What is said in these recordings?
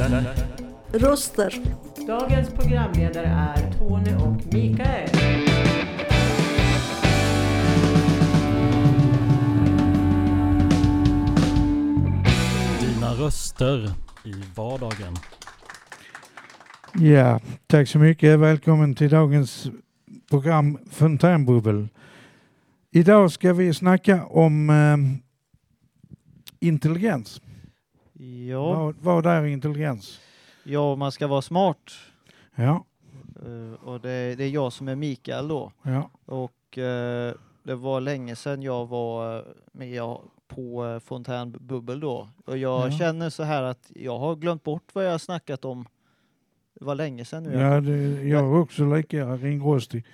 Röster. Röster. Dagens programledare är Tony och Mikael. Dina röster i vardagen. Ja, tack så mycket. Välkommen till dagens program Fontänbubbel. Idag ska vi snacka om eh, intelligens. Ja, Vad, vad är intelligens? ja, man ska vara smart. Ja, Eh, och det, det är jag som är Mikael då. ja, Och eh, det var länge sedan jag var eh, med på uh, Fontänbubbel då. Och jag Ja. känner så här att jag har glömt bort vad jag har snackat om. Det var länge sedan nu. ja det, jag är också lika ringrostig.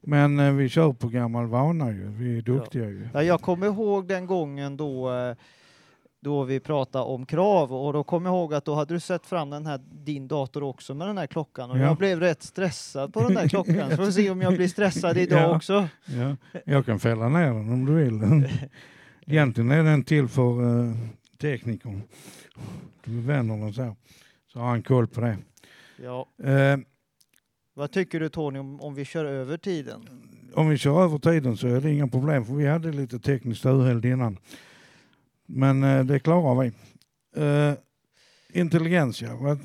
Men eh, vi kör på gammal vana ju. Vi är duktiga ju. Ja, jag kommer ihåg den gången då, eh, då vi pratade om krav och då kommer jag ihåg att då hade du sett fram den här, din dator också med den här klockan och Ja. jag blev rätt stressad på den där klockan. Så får vi se om jag blir stressad idag Ja. också. Ja, jag kan fälla ner den om du vill. Egentligen är den till för uh, teknikern. Du vänder den så. Så har han koll på det. Ja. Eh, Vad tycker du Tony om, om vi kör över tiden? om vi kör över tiden så är det inga problem för vi hade lite tekniskt urhäld innan. Men eh, det klarar vi. Eh, intelligens ja.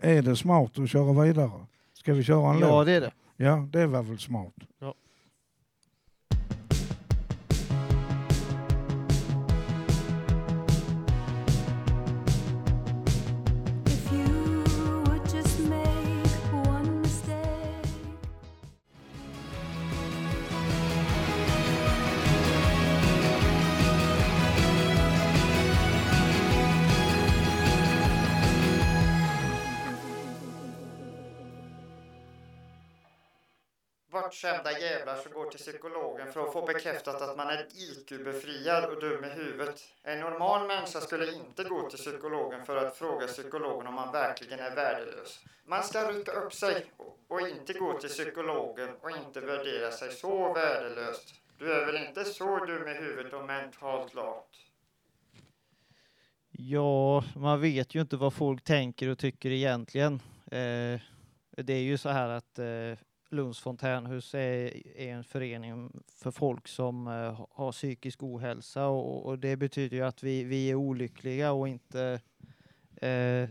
Är det smart att köra vidare? Ska vi köra en Ja låt? det är det. Ja, det var väl smart. Ja. Bortskämda jävlar som går till psykologen för att få bekräftat att man är IQ-befriad och dum i huvudet. En normal människa skulle inte gå till psykologen för att fråga psykologen om man verkligen är värdelös. Man ska rycka upp sig och- inte gå till psykologen och inte värdera sig så värdelöst. Du är väl inte så dum i huvudet och mentalt lat? Ja, man vet ju inte vad folk tänker och tycker egentligen. Eh, det är ju så här att eh, Lunds fontänhus är, är en förening för folk som eh, har psykisk ohälsa och, och det betyder ju att vi, vi är olyckliga och inte eh,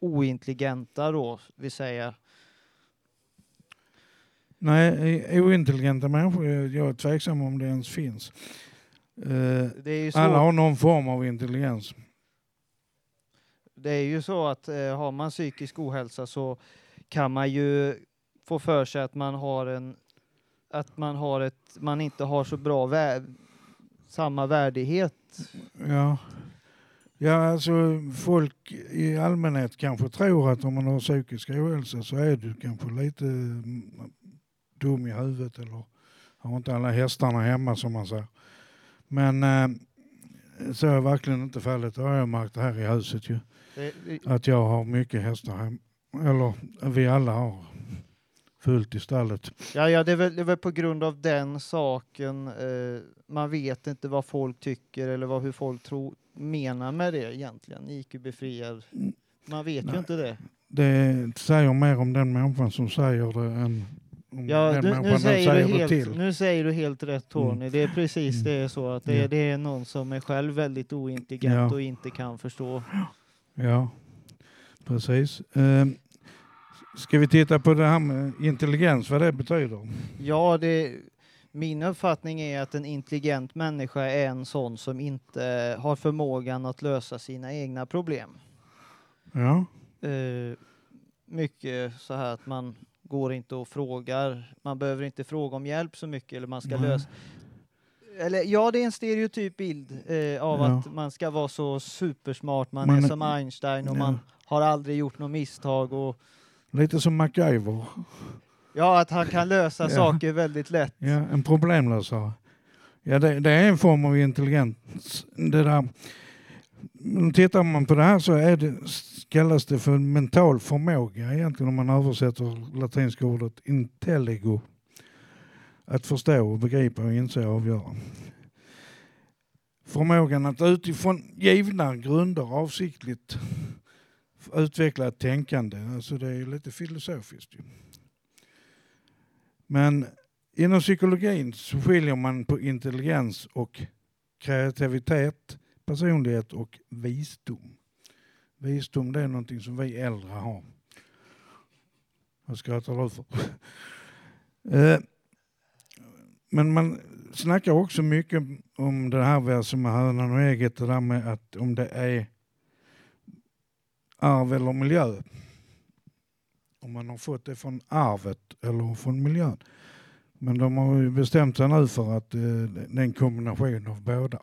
ointelligenta då, vi säger. Nej, ointelligenta människor, jag är tveksam om det ens finns. Det är ju så. alla har någon form av intelligens. Det är ju så att har man psykisk ohälsa så kan man ju få för sig att man har en att man har ett man inte har så bra vä- samma värdighet. Ja. ja, alltså folk i allmänhet kanske tror att om man har psykisk ohälsa så är du kanske lite mm, dum i huvudet eller har inte alla hästarna hemma som man säger. Men eh, så är verkligen inte fallet. Det har jag märkt här i huset ju. Att jag har mycket hästar hem. Eller vi alla har fullt i stallet. ja, ja det, är väl, det är väl på grund av den saken. Eh, man vet inte vad folk tycker eller vad, hur folk tror, menar med det egentligen. IQ-befriad. Man vet ju Nej. inte det. Det säger mer om den människan som säger det än om Ja, den nu, människan nu, säger säger du det helt, till. nu säger du helt rätt Tony. Mm. Det är precis Mm. det är så att det, är, det är någon som är själv väldigt ointelligent Ja. och inte kan förstå. Ja, precis. Eh, ska vi titta på det här med intelligens, vad det betyder? Ja, det, min uppfattning är att en intelligent människa är en sån som inte har förmågan att lösa sina egna problem. Ja, Eh, mycket så här att man går inte och frågar, man behöver inte fråga om hjälp så mycket eller man ska Nej. lösa eller ja, det är en stereotyp bild eh, av Ja. att man ska vara så supersmart, man, Man- är som Einstein och Ja. man har aldrig gjort något misstag och lite som MacGyver. ja, att han kan lösa Ja. saker väldigt lätt. Ja, en problemlösare. Ja, det, det är en form av intelligens. Det där. Tittar man på det här så är det, kallas det för mental förmåga egentligen om man översätter latinska ordet intelligo. Att förstå och begripa och inse och avgöra. förmågan att utifrån givna grunder avsiktligt utveckla ett tänkande. Alltså det är lite filosofiskt. Men inom psykologin så skiljer man på intelligens och kreativitet, personlighet och visdom. Visdom det är någonting som vi äldre har. Vad skrattar du för? Eh, men man snackar också mycket om det här som med hönan och ägget, det där med att om det är arv eller miljö. Om man har fått det från arvet eller från miljön. Men de har ju bestämt sig nu för att eh, det är en kombination av båda.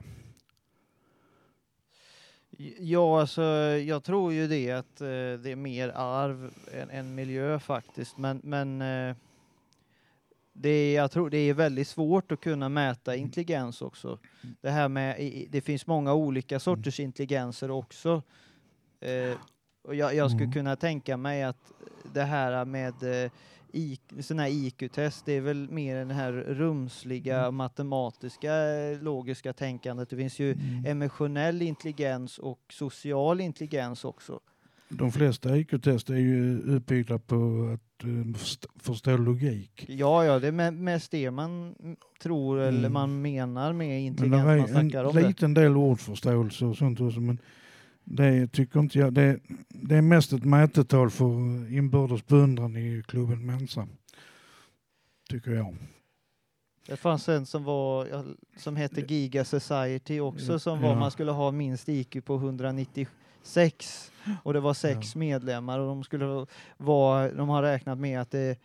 Ja, alltså jag tror ju det att eh, det är mer arv än, än miljö faktiskt. Men, men eh, det, är, jag tror det är väldigt svårt att kunna mäta intelligens också. Det här med, det finns många olika sorters intelligenser också. Eh, och jag, jag skulle Mm. kunna tänka mig att det här med eh, sådana här IQ-test, det är väl mer den här rumsliga, matematiska, eh, logiska tänkandet. Det finns ju Mm. emotionell intelligens och social intelligens också. De flesta IQ-test är ju uppbyggda på att eh, först- förstå logik. Ja, ja, det är me- mest det man mm, tror eller Mm. man menar med Men intelligens det man är en om det. liten del ordförståelse och sånt också. Men det tycker inte jag. Det, det är mest ett mätetal för inbördes beundran i klubben Mensa. Tycker jag. Det fanns en som var, ja, som hette Giga Society också, Ja, som var ja. man skulle ha minst IQ på 196 och det var sex medlemmar och de skulle vara, de har räknat med att det,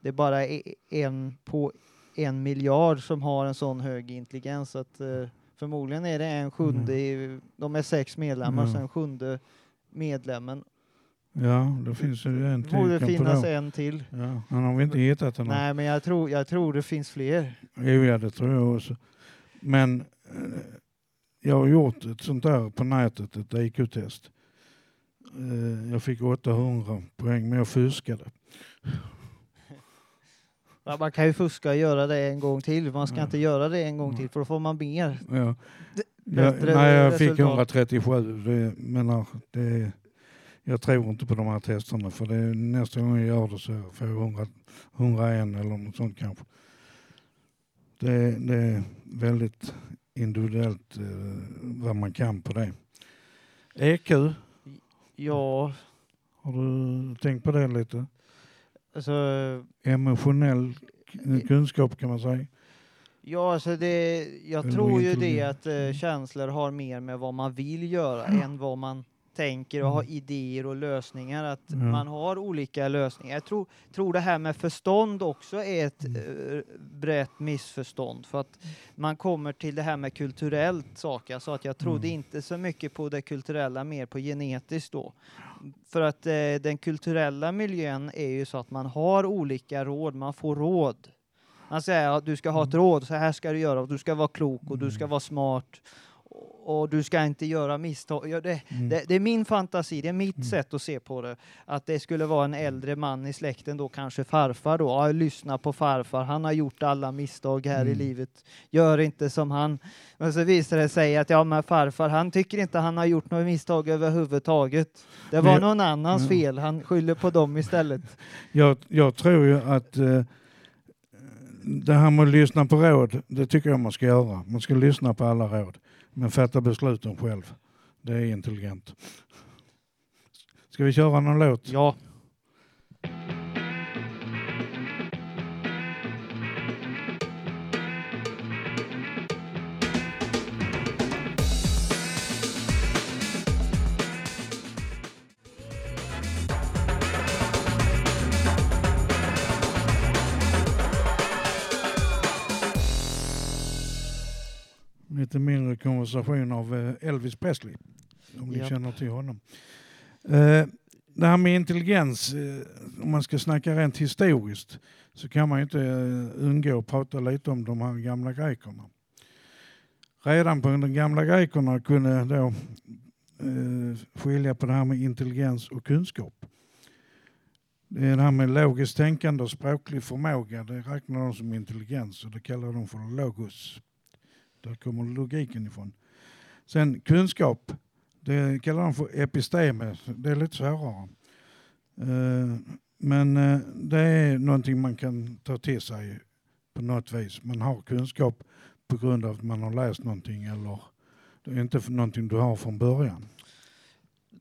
det bara är en på en miljard som har en sån hög intelligens att eh, förmodligen är det en sjunde, i, de är sex medlemmar, Mm. så en sjunde medlemmen. Ja, det finns ju en Det borde till. kanske finnas då. en till. Ja, han har vi inte hittat än. Nej, men jag tror, jag tror det finns fler. Jo, ja, det tror jag också. Men eh, jag har gjort ett sånt där på nätet, ett IQ-test. Eh, jag fick 800 poäng, men jag fuskade. Man kan ju fuska och göra det en gång till. Man ska Ja. inte göra det en gång till för då får man mer. Ja. Bättre nej, jag fick resultat. 137. Det, menar, det, jag tror inte på de här testerna för det, nästa gång jag gör det så får jag 100, 101 eller något sånt kanske. Det, det är väldigt individuellt eh, vad man kan på det. EQ, Ja, har du tänkt på det lite? Alltså, Emotionell kunskap kan man säga. ja, alltså det, jag Eller tror ju det att eh, känslor har mer med vad man vill göra än vad man tänker och har idéer och lösningar. Att Mm. Ja. man har olika lösningar. Jag tror, tror det här med förstånd också är ett Mm. eh, brett missförstånd. För att man kommer till det här med kulturellt sak. Jag sa att jag trodde Mm. inte så mycket på det kulturella, mer på genetiskt då. För att eh, den kulturella miljön är ju så att man har olika råd, man får råd. Man säger att du ska ha ett råd, så här ska du göra, och du ska vara klok och du ska vara smart och du ska inte göra misstag. Ja, det, Mm. det, det är min fantasi, det är mitt Mm. sätt att se på det. Att det skulle vara en äldre man i släkten då, kanske farfar då. Ja, lyssna på farfar, han har gjort alla misstag här i Mm. livet. Gör inte som han. Och så visar det sig att ja, men farfar, han tycker inte han har gjort några misstag överhuvudtaget. Det var Men- någon annans Ja. fel, han skyller på dem istället. Jag, jag tror ju att eh, det här med att lyssna på råd, det tycker jag man ska göra. Man ska lyssna på alla råd, men fatta besluten själv. Det är intelligent. Ska vi köra någon låt? Ja, Lite mindre konversation av eh, Elvis Presley, om ni Japp. känner till honom. Eh, Det här med intelligens, eh, om man ska snacka rent historiskt, så kan man inte undgå att prata lite om de här gamla grekerna. Redan på de gamla grekerna kunde då skilja på det här med intelligens och kunskap. Det är det här med logiskt tänkande och språklig förmåga, det räknar de som intelligens och det kallar de för logos. Där kommer logiken ifrån. Sen kunskap, det kallar de för episteme, det är lite svårare. Eh, Men eh, det är någonting man kan ta till sig på något vis. Man har kunskap på grund av att man har läst någonting eller det är inte någonting du har från början.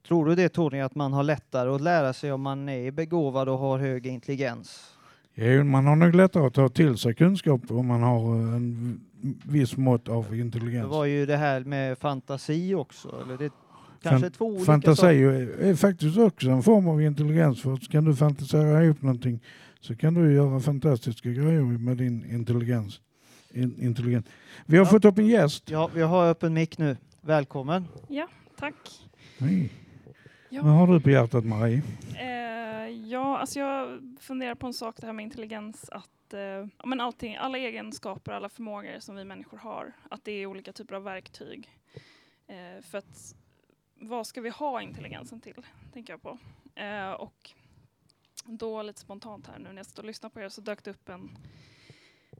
Tror du det Tony, att man har lättare att lära sig om man är begåvad och har hög intelligens? Jo, man har nog lättare att ta till sig kunskap om man har eh, en viss mått av Det intelligens. var ju det här med fantasi också, eller det kanske Fan- två olika Fantasi saker. är, faktiskt också en form av intelligens. För kan du fantisera ihop någonting så kan du göra fantastiska grejer med din intelligens. In, intelligens. Vi har Ja. fått upp en gäst. Ja, vi har öppen mick nu. Välkommen. Tack. Hej. Ja. Vad har du på hjärtat Marie? Eh, ja, alltså jag funderar på en sak, det här med intelligens. Att eh, men allting, alla egenskaper, alla förmågor som vi människor har, att det är olika typer av verktyg. Eh, för att vad ska vi ha intelligensen till, tänker jag på. Eh, och då lite spontant här nu när jag stod och lyssnade på er så dök det upp en,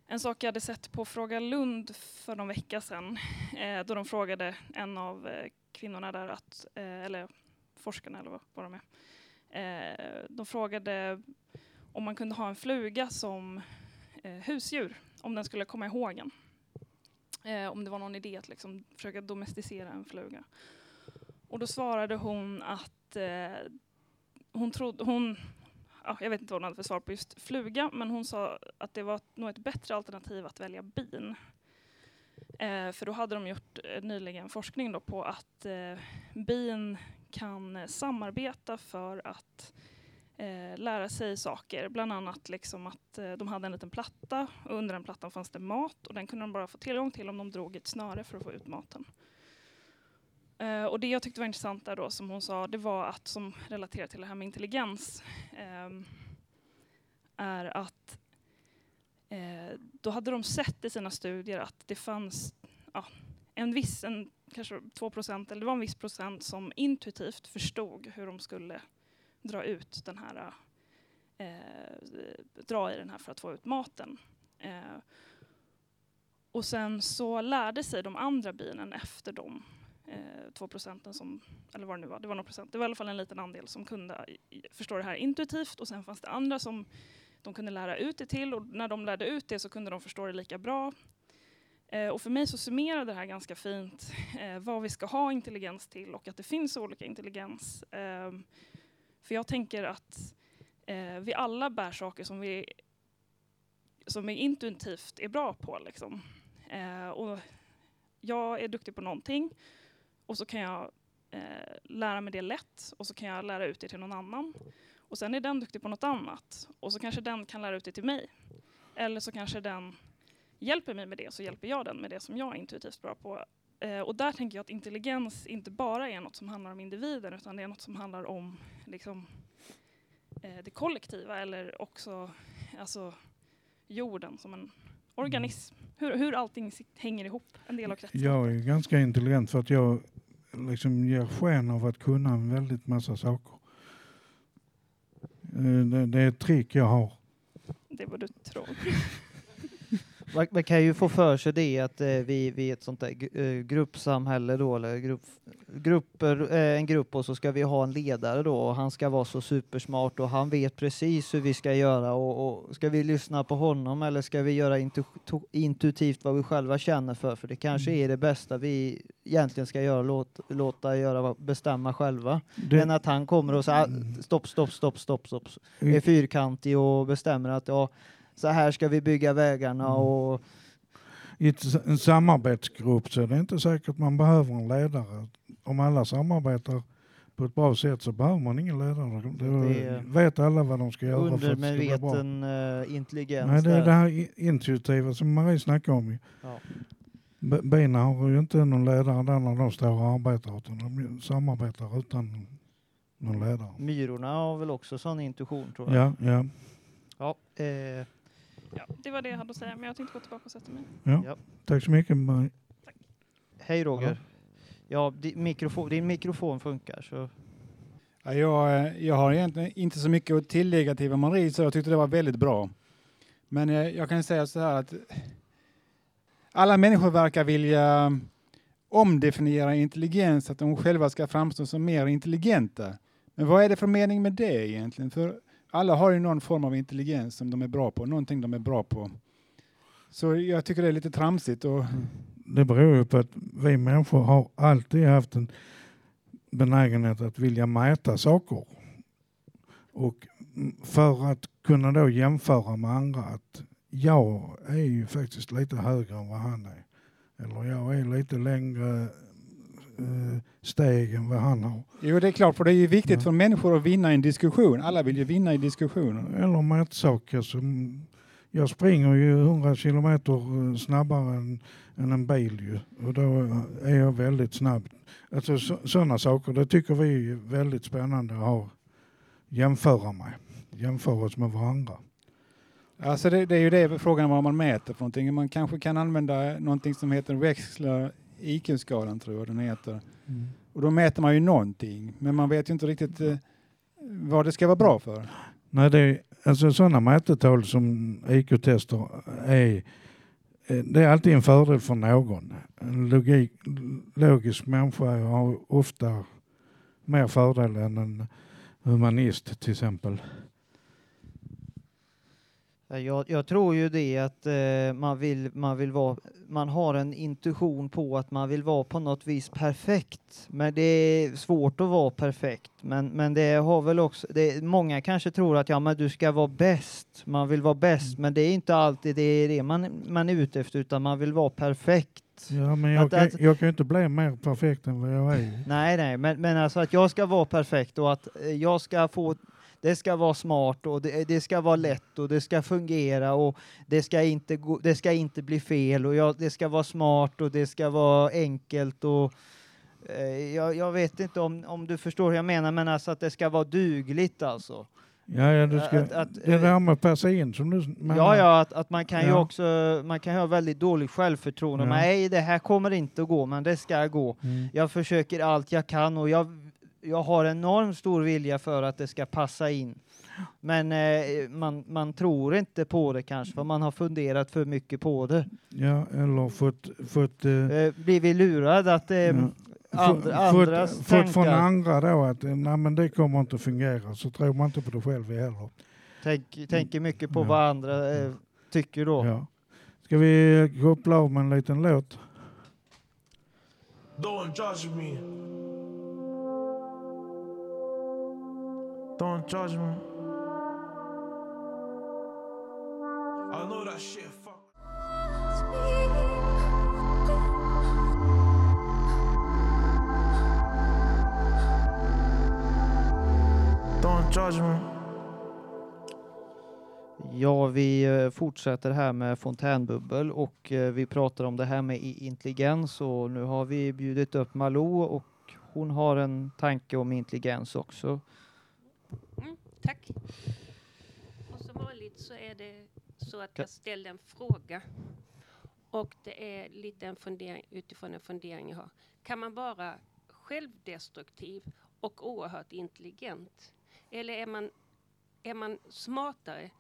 en sak jag hade sett på Fråga Lund för någon vecka sedan. Eh, då de frågade en av eh, kvinnorna där, att, eh, eller forskarna eller vad, de är. Eh, de frågade om man kunde ha en fluga som eh, husdjur, om den skulle komma ihåg en. Eh, om det var någon idé att liksom försöka domesticera en fluga. Och då svarade hon att eh, hon trodde, hon, ja, jag vet inte vad hon hade för svar på just fluga, men hon sa att det var nog ett bättre alternativ att välja bin. Eh, för då hade de gjort eh, nyligen forskning då på att eh, bin kan samarbeta för att eh, lära sig saker. Bland annat liksom att eh, de hade en liten platta och under den plattan fanns det mat och den kunde de bara få tillgång till om de drog ett snöre för att få ut maten. Eh, och det jag tyckte var intressant där då som hon sa, det var att som relaterar till det här med intelligens ehm, är att eh, då hade de sett i sina studier att det fanns ja, en viss, en, kanske 2 procent, eller det var en viss procent som intuitivt förstod hur de skulle dra ut den här, eh, dra i den här för att få ut maten. Eh, och sen så lärde sig de andra binen efter de eh, 2 procenten som, eller vad det nu var, det var någon procent, det var i alla fall en liten andel som kunde eh, förstå det här intuitivt och sen fanns det andra som de kunde lära ut det till och när de lärde ut det så kunde de förstå det lika bra. Eh, och för mig så summerar det här ganska fint eh, vad vi ska ha intelligens till och att det finns olika intelligens. Eh, för jag tänker att eh, vi alla bär saker som vi, som vi intuitivt är bra på. Liksom. Eh, och jag är duktig på någonting och så kan jag eh, lära mig det lätt och så kan jag lära ut det till någon annan. Och sen är den duktig på något annat och så kanske den kan lära ut det till mig. Eller så kanske den hjälper mig med det så hjälper jag den med det som jag är intuitivt bra på. Eh, och där tänker jag att intelligens inte bara är något som handlar om individen utan det är något som handlar om liksom, eh, det kollektiva eller också alltså, jorden som en organism. Hur, hur allting hänger ihop, en del av kretsloppet. Jag är ganska intelligent för att jag liksom ger sken av att kunna en väldigt massa saker. Eh, Det, det är ett trick jag har. Det är vad du tror. Man, man kan ju få för sig det att eh, vi, vi är ett sånt där eh, gruppsamhälle då, eller grupp, grupper, eh, en grupp och så ska vi ha en ledare då och han ska vara så supersmart och han vet precis hur vi ska göra och, och ska vi lyssna på honom eller ska vi göra intu, to, intuitivt vad vi själva känner för? För det kanske är det bästa vi egentligen ska göra, låt, låta göra, bestämma själva. Det, Än att han kommer och säger "Ah, stopp, stopp, stopp, stopp, stopp. Är fyrkantig och bestämmer att ja, så här ska vi bygga vägarna Mm. och I ett, en samarbetsgrupp så är det inte säkert man behöver en ledare. Om alla samarbetar på ett bra sätt så behöver man ingen ledare. Då Det vet alla vad de ska göra för att det ska bli bra. undermedveten uh, intelligens. Nej, det är det här intuitiva som Marie snackade om. Ja. Bina har ju inte någon ledare där när de står och arbetar utan de samarbetar utan någon ledare. Myrorna har väl också sån intuition tror jag. Ja, ja. Ja. eh, Ja, det var det jag hade att säga, men jag tänkte gå tillbaka och sätta mig. Tack så mycket Marie. hej Roger. Ja, din mikrofon, din mikrofon funkar så. Ja, jag, eh, jag har egentligen inte så mycket att tillägga till vad Marie sa. Jag tyckte det var väldigt bra. Men eh, jag kan säga så här att alla människor verkar vilja omdefiniera intelligens, att de själva ska framstå som mer intelligenta. Men vad är det för mening med det egentligen? För alla har ju någon form av intelligens som de är bra på, någonting de är bra på. Så jag tycker det är lite tramsigt. Och, mm. Det beror ju på att vi människor har alltid haft en benägenhet att vilja mäta saker. Och för att kunna då jämföra med andra att jag är ju faktiskt lite högre än vad han är. Eller jag är lite längre steg än vad han har. jo, det är klart, för det är ju viktigt Ja. för människor att vinna i en diskussion. Alla vill ju vinna i diskussioner. Eller mätsaker som jag springer ju 100 kilometer eh, snabbare än, än en bil ju. Och då är jag väldigt snabb. Alltså sådana saker, det tycker vi är väldigt spännande att ha jämföra med. Jämföra oss med varandra. Alltså det, det är ju det frågan vad man mäter för någonting. Man kanske kan använda någonting som heter Wechsler IQ-skalan tror jag den heter. Och då mäter man ju någonting, men man vet ju inte riktigt eh, vad det ska vara bra för. Nej, det är, alltså sådana mätetal som IQ-tester är, eh, det är alltid en fördel för någon. En logik, logisk människa har ofta mer fördel än en humanist till exempel. Ja, Jag, jag tror ju det att eh, man, vill, man vill vara, man har en intuition på att man vill vara på något vis perfekt. Men det är svårt att vara perfekt. Men, men det har väl också, det, många kanske tror att ja, men du ska vara bäst. Man vill vara bäst, men det är inte alltid det, är det man, man är ute efter, utan man vill vara perfekt. Ja, men jag, Att- kan, jag kan ju inte bli mer perfekt än vad jag är. Nej, nej, men, men alltså att jag ska vara perfekt och att eh, jag ska få det ska vara smart och det, det ska vara lätt och det ska fungera och det ska inte, gå, det ska inte bli fel och jag, det ska vara smart och det ska vara enkelt och eh, jag, jag vet inte om, om du förstår hur jag menar, men alltså att det ska vara dugligt alltså. Ja, ja, du ska, Att- att, det där med att passa in som du menar. Ja, ja, att, att man kan ju Ja. också, man kan ju ha väldigt dåligt självförtroende. Ja. Nej, det här kommer inte att gå, men det ska gå. Mm. Jag försöker allt jag kan och jag, jag har enormt stor vilja för att det ska passa in. Men eh, man, man tror inte på det kanske, för man har funderat för mycket på det. ja, eller fått, fått eh, Eh, blir vi lurade att eh, Ja. andra, andras fått, fått från tankar, andra då att eh, nej, men det kommer inte att fungera så tror man inte på det själv heller. tänk, tänker mycket på Ja. vad andra eh, tycker då. Ja. Ska vi koppla av med en liten låt? Don't judge me. Don't judge me. I know that shit fuck. Don't judge me. Ja, vi eh, fortsätter här med fontänbubbel och eh, vi pratar om det här med i- intelligens och nu har vi bjudit upp Malou och hon har en tanke om intelligens också. Mm, tack. Och som vanligt så är det så att jag ställer en fråga. Och det är lite en fundering utifrån en fundering jag har. Kan man vara självdestruktiv och oerhört intelligent? Eller är man, är man smartare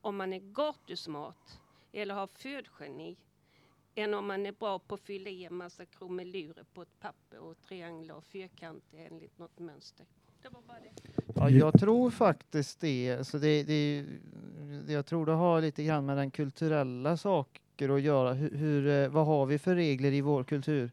om man är gatusmart eller har födgeni än om man är bra på att fylla i en massa krumelurer på ett papper och trianglar och fyrkanter enligt något mönster? Det var bara det. Ja, jag tror faktiskt det. Alltså det, det. Jag tror det har lite grann med den kulturella saker att göra. Hur, hur, eh, vad har vi för regler i vår kultur?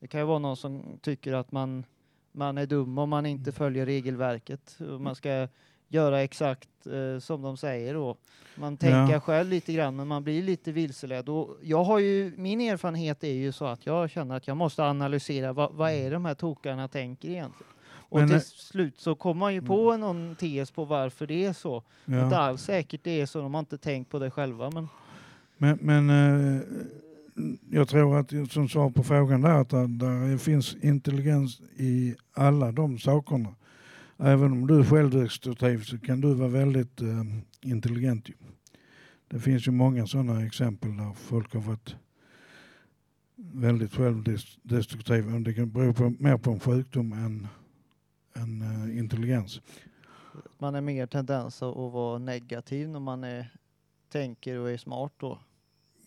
Det kan ju vara någon som tycker att man, man är dum om man inte följer regelverket. Och man ska göra exakt eh, som de säger då. Man tänker Ja. själv lite grann, men man blir lite vilseledd. Och jag har ju, min erfarenhet är ju så att jag känner att jag måste analysera vad, vad är de här tokarna tänker egentligen. Och Men, till eh, slut så kommer man ju på någon tes på varför det är så. Inte Ja. alls säkert det är så, de har inte tänkt på det själva. Men Men, men eh, jag tror att som svar på frågan där att där, finns intelligens i alla de sakerna. Även om du är självdestruktiv så kan du vara väldigt eh, intelligent. Det finns ju många sådana exempel där folk har varit väldigt självdestruktiva. Det kan bero på, mer på en sjukdom än, än eh, intelligens. man är mer tendens att vara negativ när man är, tänker och är smart då.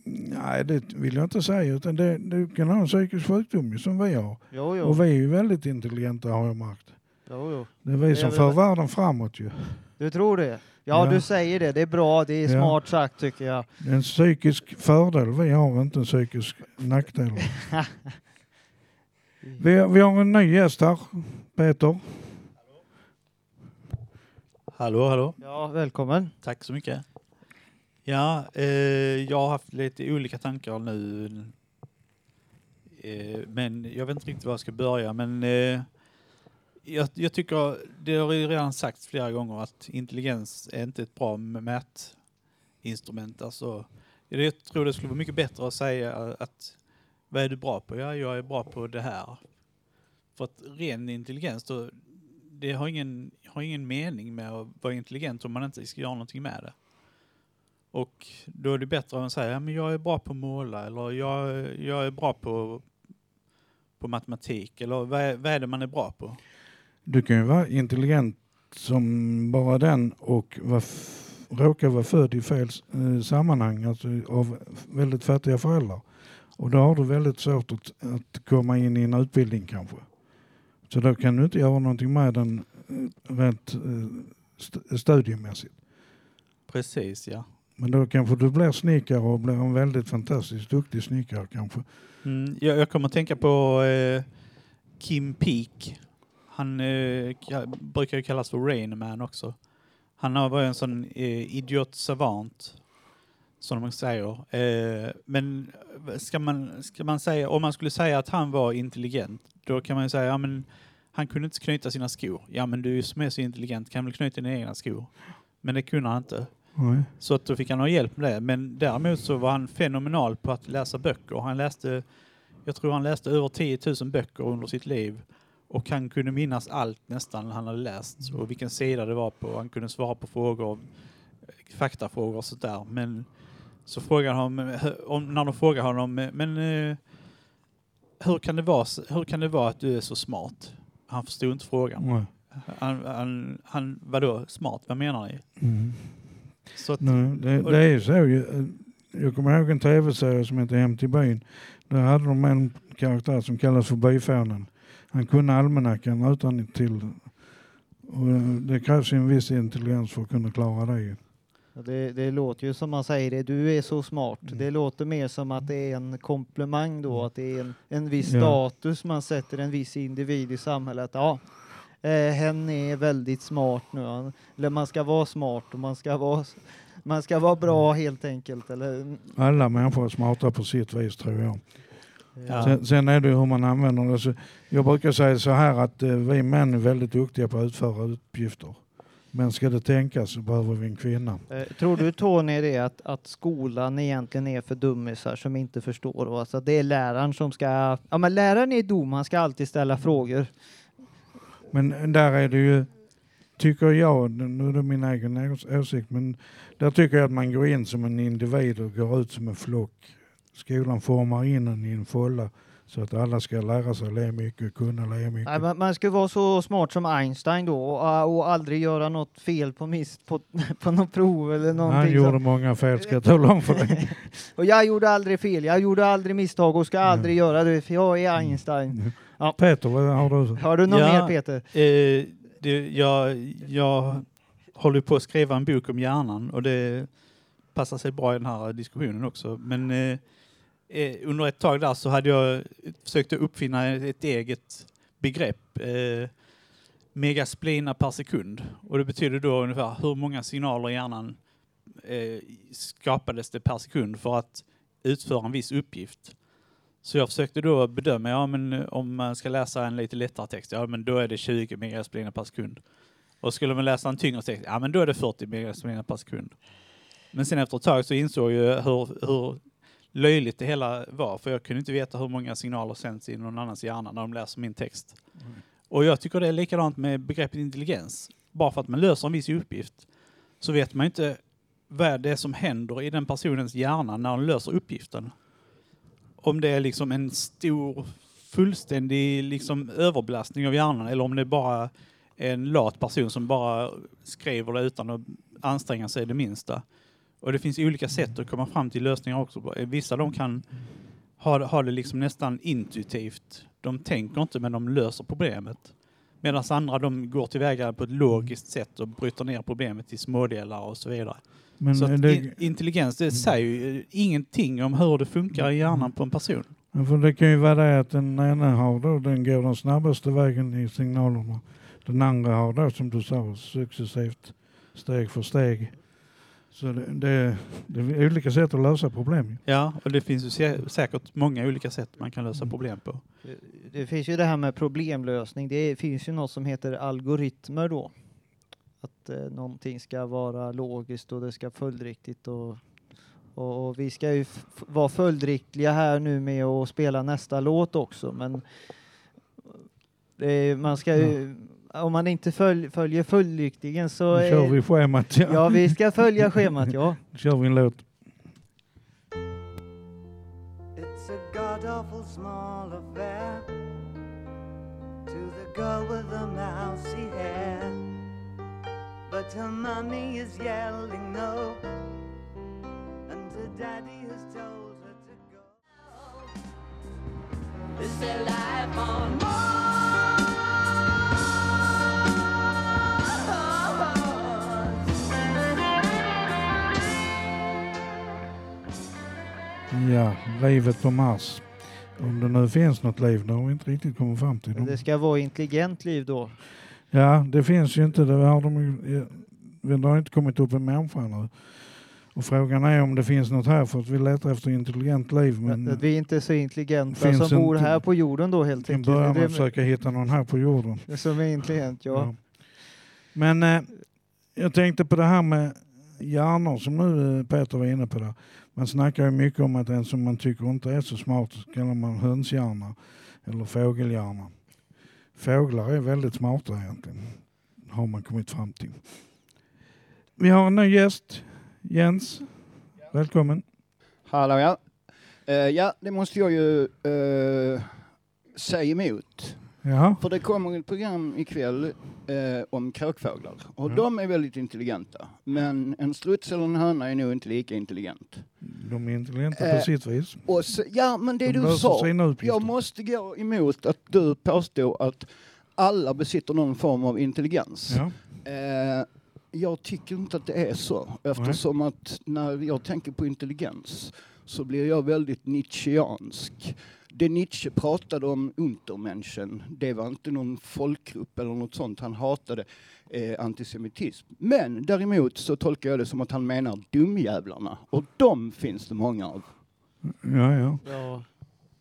Nej, det vill jag inte säga. Utan det, du kan ha en psykisk sjukdom ju, som vi har. Jo, jo. Och vi är ju väldigt intelligenta har jag märkt. jo, jo. Det är vi som för världen framåt ju. Du tror det? Ja, Ja. du säger det. Det är bra. Det är Ja. smart sagt tycker jag. Det är en psykisk fördel vi har, inte en psykisk nackdel. vi, vi har en ny gäst här, Peter. Hallå, hallå. Ja, välkommen. Tack så mycket. Ja, eh, jag har haft lite olika tankar nu. Eh, men jag vet inte riktigt var jag ska börja. Men eh, jag, jag tycker, det har ju redan sagts flera gånger att intelligens är inte ett bra mätinstrument. Alltså, jag tror det skulle vara mycket bättre att säga att vad är du bra på? Ja, jag är bra på det här. För att ren intelligens, då, det har ingen, har ingen mening med att vara intelligent om man inte ska göra någonting med det. Och då är det bättre att säga, ja, men jag är bra på att måla eller jag, jag är bra på, på matematik eller vad är, vad är det man är bra på? Du kan ju vara intelligent som bara den och var råkar råka vara född i fel eh, sammanhang, alltså av väldigt fattiga föräldrar. Och då har du väldigt svårt att, att komma in i en utbildning kanske. Så då kan du inte göra någonting med den eh, rent eh, st- studiemässigt. Precis, ja. Men då kanske du blir snickare och blir en väldigt fantastiskt duktig snickare kanske. Mm, jag, jag kommer att tänka på eh, Kim Peek. Han eh, ka- brukar ju kallas för Rain Man också. Han varit en sån eh, idiot savant, som man säger. Eh, men ska man, ska man säga, om man skulle säga att han var intelligent, då kan man ju säga, ja men han kunde inte knyta sina skor. Ja men du som är så intelligent kan väl knyta dina egna skor? Men det kunde han inte. Nej. Så att då fick han ha hjälp med det. Men däremot så var han fenomenal på att läsa böcker. Han läste, jag tror han läste över 10 000 böcker under sitt liv. Och han kunde minnas allt nästan han hade läst och vilken sida det var på. Han kunde svara på frågor, faktafrågor och sådär. Men så frågade han om, när de frågade honom, men eh, hur kan, det vara, hur kan det vara att du är så smart? Han förstod inte frågan. Nej. Han, han, han vadå smart? Vad menar ni? Mm. Så att, Nej, det, det är så. ju. Jag kommer ihåg en tv-serie som heter Hem till byn. Där hade de en karaktär som kallas för byfånen. Han kunde almanackan utan till. Och det krävs en viss intelligens för att kunna klara det. Det, det låter ju som man säger det, du är så smart. Det låter mer som att det är en komplimang då, att det är en, en viss Ja. status man sätter en viss individ i samhället. Ja, eh, hen är väldigt smart nu. Eller man ska vara smart och man ska vara, man ska vara bra helt enkelt. Eller, Alla människor är smarta på sitt vis tror jag. Ja. Sen, sen är det hur man använder det. Så jag brukar säga så här att eh, vi män är väldigt duktiga på att utföra uppgifter. Men ska det tänkas så behöver vi en kvinna. Eh, tror du Tony det att, att skolan egentligen är för dummisar som inte förstår? Alltså det är läraren som ska... Ja men läraren är dum, han ska alltid ställa frågor. Men där är det ju, tycker jag, nu är det min egen ås- åsikt, men där tycker jag att man går in som en individ och går ut som en flock. Skolan formar in en i en folla så att alla ska lära sig le mycket och kunna le mycket. Nej, man, ska vara så smart som Einstein då och, och aldrig göra något fel på, miss, på, på något prov eller någonting. Han gjorde som- många fel ska jag tala om för dig. och jag gjorde aldrig fel, jag gjorde aldrig misstag och ska aldrig göra det för jag är Einstein. Ja. Peter, vad har du? Har du något Ja, mer Peter? Eh, det, jag, jag håller på att skriva en bok om hjärnan och det passar sig bra i den här diskussionen också. Men eh, eh, under ett tag där så hade jag försökt att uppfinna ett eget begrepp. Eh, megasplina per sekund. Och det betyder då ungefär hur många signaler i hjärnan eh, skapades det per sekund för att utföra en viss uppgift. Så jag försökte då bedöma, ja men eh, om man ska läsa en lite lättare text, ja men då är det 20 megasplina per sekund. Och skulle man läsa en tyngre text, ja men då är det 40 megasplina per sekund. Men sen efter ett tag så insåg jag hur, hur löjligt det hela var, för jag kunde inte veta hur många signaler sänds i någon annans hjärna när de läser min text. Och jag tycker det är likadant med begreppet intelligens. Bara för att man löser en viss uppgift så vet man inte vad det är som händer i den personens hjärna när den löser uppgiften. Om det är liksom en stor fullständig liksom överbelastning av hjärnan eller om det bara är en lat person som bara skriver det utan att anstränga sig det minsta. Och det finns olika sätt att komma fram till lösningar också. Vissa de kan ha, ha det liksom nästan intuitivt. De tänker inte men de löser problemet. Medan andra de går tillväga på ett logiskt sätt och bryter ner problemet i smådelar och så vidare. Men så det- in, intelligens det säger ju ingenting om hur det funkar i hjärnan på en person. Men för det kan ju vara det att den ena har då, den går den snabbaste vägen i signalerna. Den andra har då som du sa successivt, steg för steg. Så det, det, det är olika sätt att lösa problem. Ja, och det finns ju sä- säkert många olika sätt man kan lösa Mm. problem på. Det finns ju det här med problemlösning. Det finns ju något som heter algoritmer då. Att eh, någonting ska vara logiskt och det ska följdriktigt och, och, och vi ska ju vara följdriktiga här nu med att spela nästa låt också men det man ska ju, om man inte följ, följer följdriktningen så Nu kör är- vi schemat. Ja. ja vi ska följa schemat ja. Nu kör vi en låt. It's a god awful small affair to the girl with the mousy hair. But her mummy is yelling no, and her daddy has told her to go. Is there life on Ja, livet på Mars. Om det nu finns något liv, det har vi inte riktigt kommit fram till. Det ska vara intelligent liv då. Ja, det finns ju inte. Det har de det har inte kommit upp en människa nu. Och frågan är om det finns något här för att vi letar efter intelligent liv. Men Att vi inte är så intelligenta som bor inte- här på jorden då helt vi enkelt. börja Det med att försöka hitta någon här på jorden. som är intelligent, ja. Ja. Men eh, jag tänkte på det här med hjärnor som nu eh, Peter var inne på. Där. Man snackar ju mycket om att den som man tycker inte är så smart så kallar man hönshjärna eller fågelhjärna. Fåglar är väldigt smarta egentligen, har man kommit fram till. Vi har en ny gäst, Jens. Välkommen. Hallå ja. Uh, ja, det måste jag ju uh, säga emot. Jaha. För det kommer ett program ikväll uh, om kråkfåglar. Och Ja. de är väldigt intelligenta. Men en struts eller en höna är nog inte lika intelligent. De är intelligenta Eh, på sitt vis. Och så, ja, men det De du sa. Jag måste gå emot att du påstår att alla besitter någon form av intelligens. Ja. Eh, jag tycker inte att det är så. Eftersom att när jag tänker på intelligens så blir jag väldigt Nietzscheansk. Det Nietzsche pratade om Untermenschen, det var inte någon folkgrupp eller något sånt. Han hatade eh, antisemitism. Men däremot så tolkar jag det som att han menar dumjävlarna. Och de finns det många av. Ja, ja. Ja.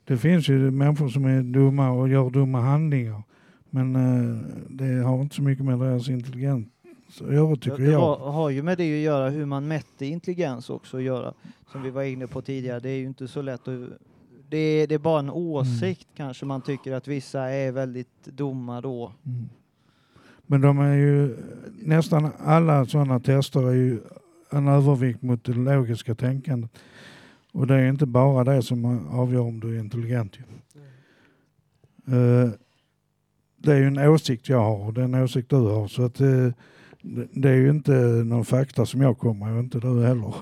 Det finns ju människor som är dumma och gör dumma handlingar. Men eh, det har inte så mycket med deras intelligens att göra tycker det jag. har, har ju med det att göra hur man mätte intelligens också att göra. Som vi var inne på tidigare, det är ju inte så lätt att... Det är, det är bara en åsikt kanske man tycker att vissa är väldigt dumma då. Mm. Men de är ju, nästan alla sådana tester är ju en övervikt mot det logiska tänkandet. Och det är inte bara det som avgör om du är intelligent. Eh, det är ju en åsikt jag har och det är en åsikt du har. Så att eh, det, är ju inte någon fakta som jag kommer och inte du heller.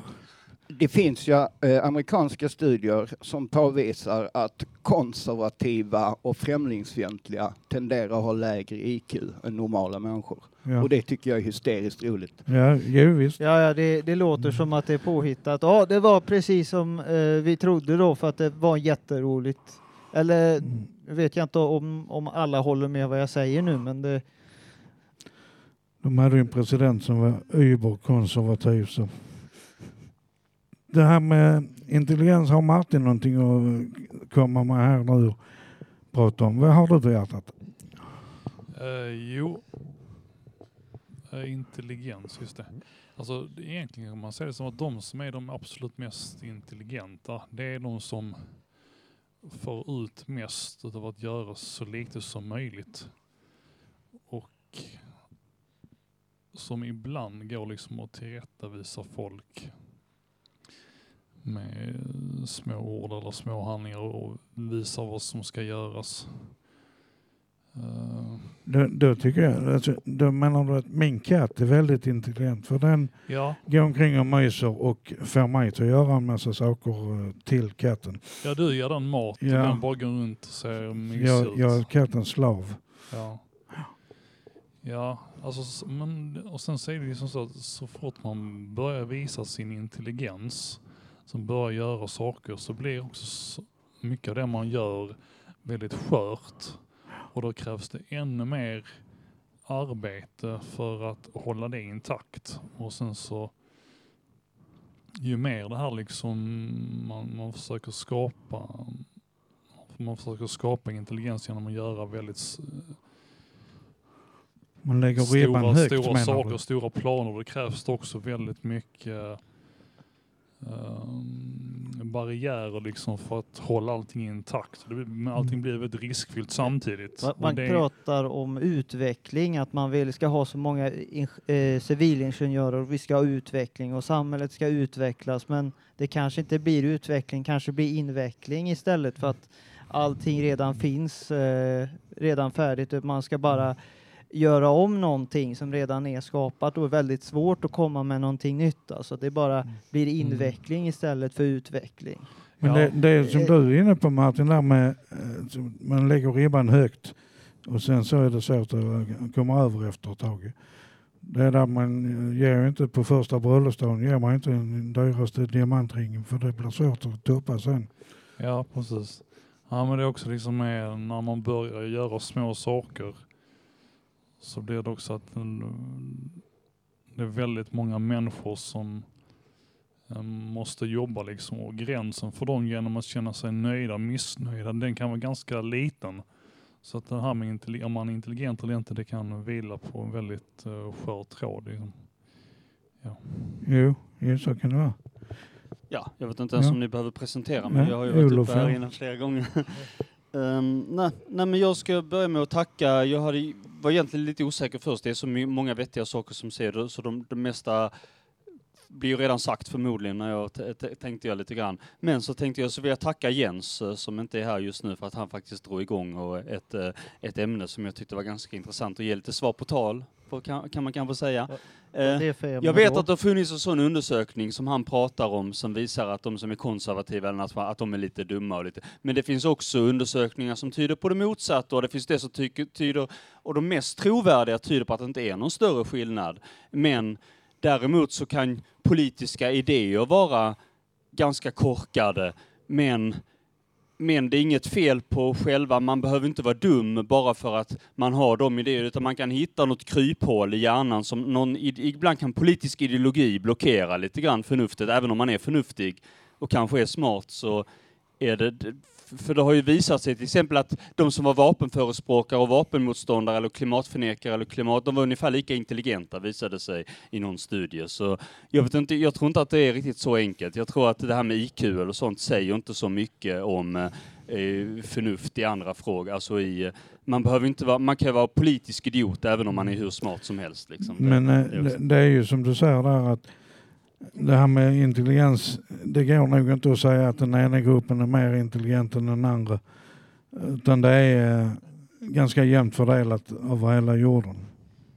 Det finns ju eh, amerikanska studier som påvisar att konservativa och främlingsfientliga tenderar att ha lägre IQ än normala människor. Ja. Och det tycker jag är hysteriskt roligt. Ja, jo visst. Ja, ja det, det låter som att det är påhittat. Ja, det var precis som eh, vi trodde då för att det var jätteroligt. Eller nu vet jag inte om, om alla håller med vad jag säger nu, men det, De hade ju en president som var überkonservativ. Så. Det här med intelligens, har Martin någonting att komma med här nu och prata om? Vad har du på hjärtat? Uh, jo, uh, intelligens, just det. Alltså egentligen kan man säga det som att de som är de absolut mest intelligenta, det är de som får ut mest av att göra så lite som möjligt. Och som ibland går liksom att tillrättavisa folk med små ord eller små handlingar och visar vad som ska göras. Eh, Då, då tycker jag, alltså, då menar du att min katt är väldigt intelligent för den Ja. går omkring och myser och får mig till att göra en massa saker eh, till katten. Ja, du ger den mat Ja. den bara går runt och ser mysig Jag, ut. jag är kattens slav. Ja. Ja, alltså, men, och sen är det ju som så att så fort man börjar visa sin intelligens, som börjar göra saker, så blir också så mycket av det man gör väldigt skört. Och då krävs det ännu mer arbete för att hålla det intakt. Och sen så, ju mer det här liksom man, man försöker skapa, man försöker skapa intelligens genom att göra väldigt Man lägger ribban stora, högt stora saker, du? stora planer. Det krävs det också väldigt mycket ehm, barriärer liksom för att hålla allting intakt. Men allting blir väldigt riskfyllt samtidigt. Man, det- pratar om utveckling, att man vill ska ha så många ing- eh, civilingenjörer och vi ska ha utveckling och samhället ska utvecklas men det kanske inte blir utveckling, kanske blir inveckling istället för att allting redan finns eh, redan färdigt. Man ska bara göra om någonting som redan är skapat och är väldigt svårt att komma med någonting nytt. Alltså det bara blir inveckling istället för utveckling. Men det, det är som Eh, du är inne på Martin, där med, eh, man lägger ribban högt och sen så är det svårt att komma över efter ett tag. Det är där man eh, ger inte på första bröllopsdagen, ger man inte den dyraste diamantringen för det blir svårt att toppa sen. Ja, precis. Ja, men det är också liksom med när man börjar göra små saker så blir det också att det är väldigt många människor som eh, måste jobba liksom och gränsen för dem genom att känna sig nöjda, missnöjda, den kan vara ganska liten. Så att det här med om man är intelligent eller inte, det kan vila på en väldigt uh, skör tråd. Liksom. Ja. Jo, jo, så kan det vara. Ja, jag vet inte ens Ja. om ni behöver presentera mig. Jag har ju varit Olof, uppe här inne flera gånger. Ehm, nej, nej, men jag ska börja med att tacka. Jag hade, var egentligen lite osäker först. Det är så många vettiga saker som säger det, så de, det mesta blir ju redan sagt förmodligen när jag tänkte jag lite grann. Men så tänkte jag så vill jag tacka Jens eh, som inte är här just nu för att han faktiskt drog igång och ett, eh, ett ämne som jag tyckte var ganska intressant och ge lite svar på tal, kan, kan man kanske säga. är Eh, jag vet då? att det har funnits en sån undersökning som han pratar om som visar att de som är konservativa eller att de är lite dumma och lite. Men det finns också undersökningar som tyder på det motsatta och det finns det som tyder, och de mest trovärdiga tyder på att det inte är någon större skillnad. Men däremot så kan politiska idéer vara ganska korkade, men men det är inget fel på själva, man behöver inte vara dum bara för att man har de idéerna, utan man kan hitta något kryphål i hjärnan som någon, ibland kan politisk ideologi blockera lite grann förnuftet, även om man är förnuftig och kanske är smart så är det- för det har ju visat sig till exempel att de som var vapenförespråkare och vapenmotståndare eller klimatförnekare eller klimat, de var ungefär lika intelligenta visade sig i någon studie. Så jag vet inte, jag tror inte att det är riktigt så enkelt. Jag tror att det här med IQ eller sånt säger inte så mycket om eh, förnuft i andra frågor. Alltså i, eh, man behöver inte vara, man kan vara politisk idiot även om man är hur smart som helst. Liksom. Men eh, det är också- det, det är ju som du säger där att det här med intelligens, det går nog inte att säga att den ena gruppen är mer intelligent än den andra. Utan det är eh, ganska jämnt fördelat över hela jorden.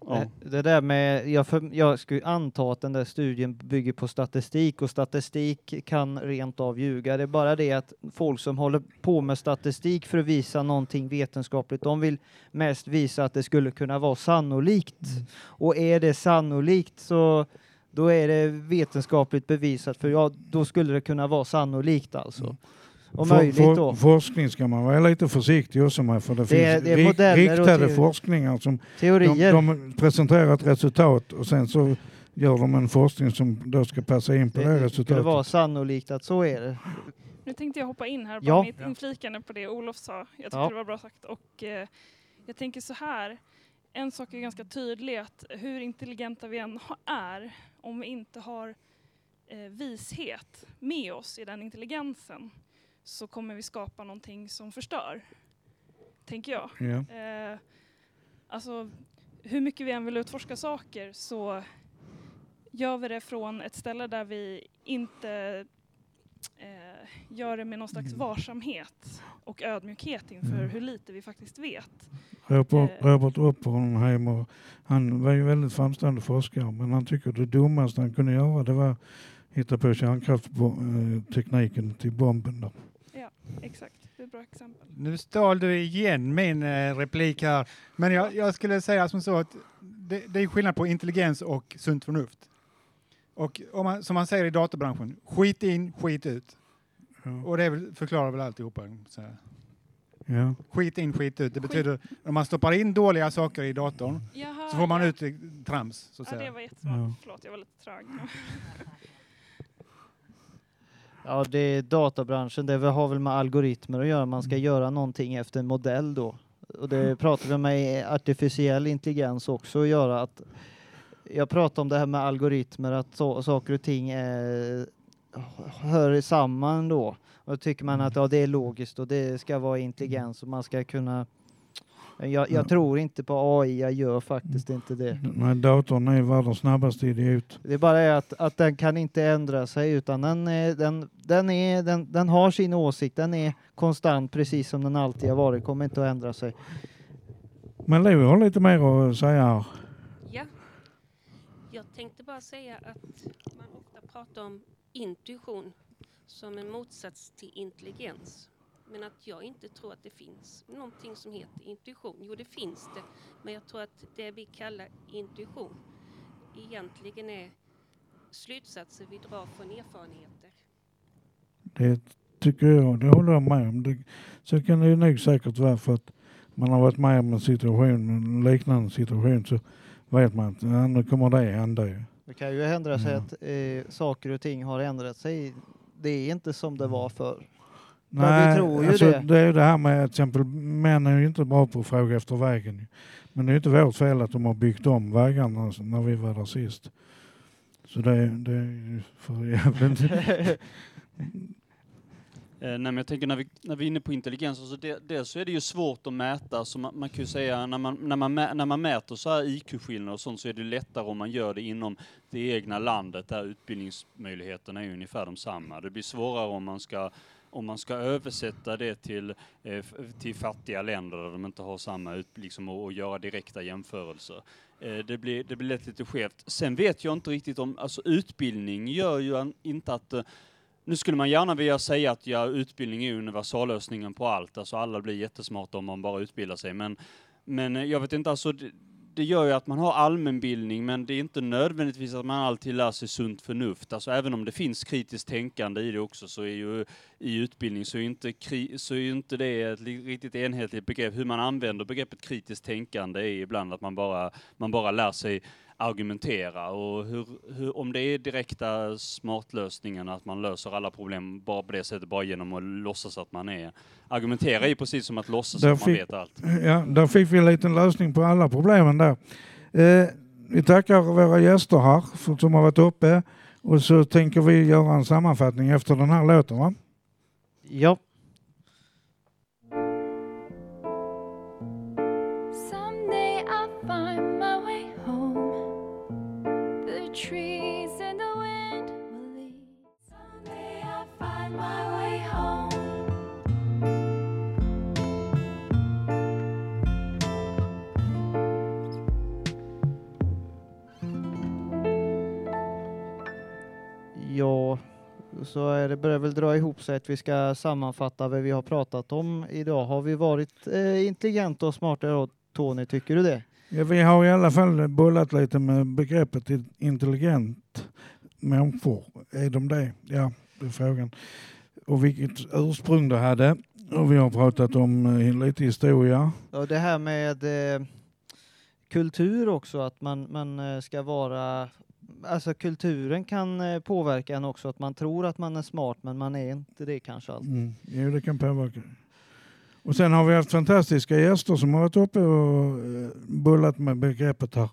Det, det där med, jag, för, jag skulle anta att den där studien bygger på statistik och statistik kan rent av ljuga. Det är bara det att folk som håller på med statistik för att visa någonting vetenskapligt, de vill mest visa att det skulle kunna vara sannolikt. Och är det sannolikt så då är det vetenskapligt bevisat, för ja, då skulle det kunna vara sannolikt alltså. Och For- möjligt for- då. Forskning ska man vara lite försiktig också med för det, Det är- finns det är rik- riktade teori- forskningar som teorier. De, de presenterar ett resultat och sen så gör de en forskning som då ska passa in på det, Det skulle resultatet. vara sannolikt att så är det. Nu tänkte jag hoppa in här, bara Ja. mitt inflikande på det Olof sa. Jag tyckte Ja. det var bra sagt. Och, eh, jag tänker så här, en sak är ganska tydlig, att hur intelligenta vi än är, om vi inte har eh, vishet med oss i den intelligensen, så kommer vi skapa någonting som förstör. Tänker jag. Ja. Eh, alltså, hur mycket vi än vill utforska saker så gör vi det från ett ställe där vi inte eh, gör det med någon slags varsamhet och ödmjukhet inför Mm. hur lite vi faktiskt vet. Robert, Robert Oppenheimer, han var ju väldigt framstående forskare, men han tycker det dummaste han kunde göra det var att hitta på kärnkraftstekniken till bomben. Då. Ja, exakt. Det är ett bra exempel. Nu stal du igen min eh, replik här. Men jag, jag skulle säga som så att det, det är skillnad på intelligens och sunt förnuft. Och om man, som man säger i datorbranschen, skit in, skit ut. Och det väl, förklarar väl alltihopa. Så här. Ja. Skit in, skit ut. Det betyder om man stoppar in dåliga saker i datorn Jaha, så får man ja. ut trams. Så att Ja, säga. det var jättesmart. Ja. Förlåt, jag var lite trög. Ja, det är databranschen. Det har väl med algoritmer att göra. Man ska göra någonting efter en modell då. Och det pratar vi med artificiell intelligens också att göra. Att jag pratar om det här med algoritmer, att så, saker och ting eh, hör samman då. Och då tycker man att ja, det är logiskt och det ska vara intelligens och man ska kunna jag, jag tror inte på AI, jag gör faktiskt inte det. Nej, datorn är världens snabbaste idiot. Det är bara det att, att den kan inte ändra sig utan den, är, den, den, är, den, den har sin åsikt, den är konstant precis som den alltid har varit, kommer inte att ändra sig. Men Leo har lite mer att säga här. Jag tänkte bara säga att man ofta pratar om intuition som en motsats till intelligens. Men att jag inte tror att det finns någonting som heter intuition. Jo, det finns det. Men jag tror att det vi kallar intuition egentligen är slutsatser vi drar från erfarenheter. Det tycker jag, det håller jag med om. Det, så kan det nog säkert vara för att man har varit med om en situation, en liknande situation så vet man ja, nu kommer det hända ju. Det kan ju ändra sig Ja. att eh, saker och ting har ändrat sig. Det är inte som det var förr. Men Nej, vi tror ju alltså, det. det är ju det här med till exempel, män är ju inte bra på att fråga efter vägen. Men det är ju inte vårt fel att de har byggt om vägarna alltså, när vi var där sist. Så det, det är ju för jävligt. Eh, nej, men jag tänker när vi, när vi är inne på intelligens, alltså det, dels så är det ju svårt att mäta, så man, man kan ju säga när man, när man, mä, när man mäter så här IQ-skillnader och sånt så är det lättare om man gör det inom det egna landet där utbildningsmöjligheterna är ungefär de samma. Det blir svårare om man ska om man ska översätta det till, eh, till fattiga länder där de inte har samma ut, liksom, och, och göra direkta jämförelser. Eh, det, blir, det blir lätt lite skevt. Sen vet jag inte riktigt om, alltså utbildning gör ju inte att eh, nu skulle man gärna vilja säga att ja, utbildning är universallösningen på allt, alltså alla blir jättesmarta om man bara utbildar sig, men, men eh, jag vet inte, alltså det, det gör ju att man har allmänbildning, men det är inte nödvändigtvis att man alltid lär sig sunt förnuft. Alltså även om det finns kritiskt tänkande i det också, så är ju i utbildning så är inte, så är ju inte det ett riktigt enhetligt begrepp. Hur man använder begreppet kritiskt tänkande är ibland att man bara, man bara lär sig argumentera och hur, hur, om det är direkta smartlösningarna, att man löser alla problem bara på det sättet, bara genom att låtsas att man är. Argumentera är ju precis som att låtsas Där att man fick- vet allt. Ja, där fick vi en liten lösning på alla problemen där. Eh, vi tackar våra gäster här för, som har varit uppe och så tänker vi göra en sammanfattning efter den här låten va? Ja. Så är det börjar väl dra ihop sig att vi ska sammanfatta vad vi har pratat om idag. Har vi varit eh, intelligenta och smarta idag, Tony? Tycker du det? Ja, vi har i alla fall bollat lite med begreppet intelligent människor. Är de det? Ja, det är frågan. Och vilket ursprung det hade. Och vi har pratat om eh, lite historia. Ja, det här med eh, kultur också, att man, man eh, ska vara... Alltså kulturen kan eh, påverka en också, att man tror att man är smart men man är inte det kanske alltid. Mm. Jo, det kan påverka. Och sen har vi haft fantastiska gäster som har varit uppe och eh, bullat med begreppet här.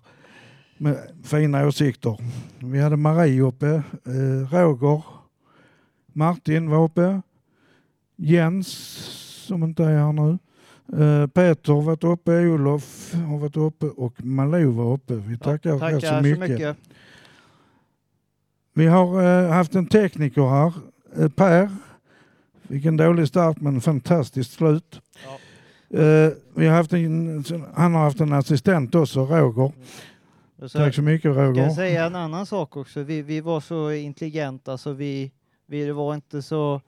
Med fina åsikter. Vi hade Marie uppe, eh, Roger, Martin var uppe, Jens som inte är här nu, Peter har varit uppe, Olof har varit uppe och Malou var uppe. Vi tackar, er Tackar så mycket. så mycket. Vi har eh, haft en tekniker här, eh, Per, Vilken dålig start men fantastiskt slut. Eh, vi har haft en, han har haft en assistent också, Roger. Så Tack så mycket Ska jag Roger. säga en annan sak också? Vi, vi var så intelligenta så vi, vi var inte så...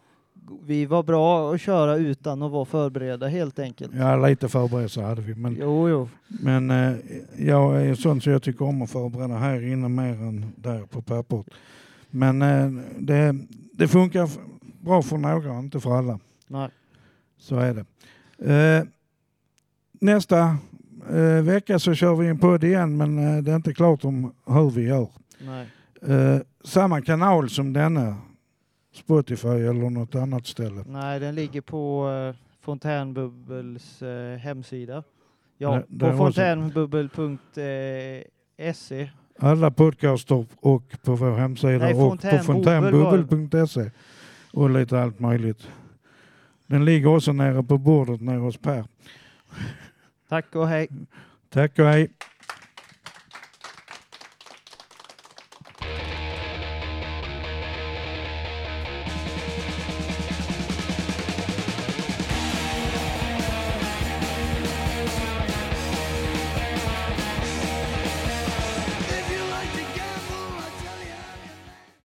Vi var bra att köra utan att vara förberedda helt enkelt. Ja, lite förberedelse hade vi. Men, Jo, jo. men eh, jag är sån så jag tycker om att förbereda här inne mer än där på pappret. Men eh, det, det funkar bra för några, inte för alla. Nej. Så är det. Eh, nästa eh, vecka så kör vi en podd igen men eh, det är inte klart om hur vi gör. Nej. Eh, samma kanal som denna, Spotify eller något annat ställe. Nej, den ligger på uh, Fontänbubbels eh, hemsida. Ja, Nej, på fontänbubbel.se. Alla podcaster och på vår hemsida Nej, och på fontänbubbel.se och lite allt möjligt. Den ligger också nere på bordet nere hos Per. Tack och hej. Tack och hej.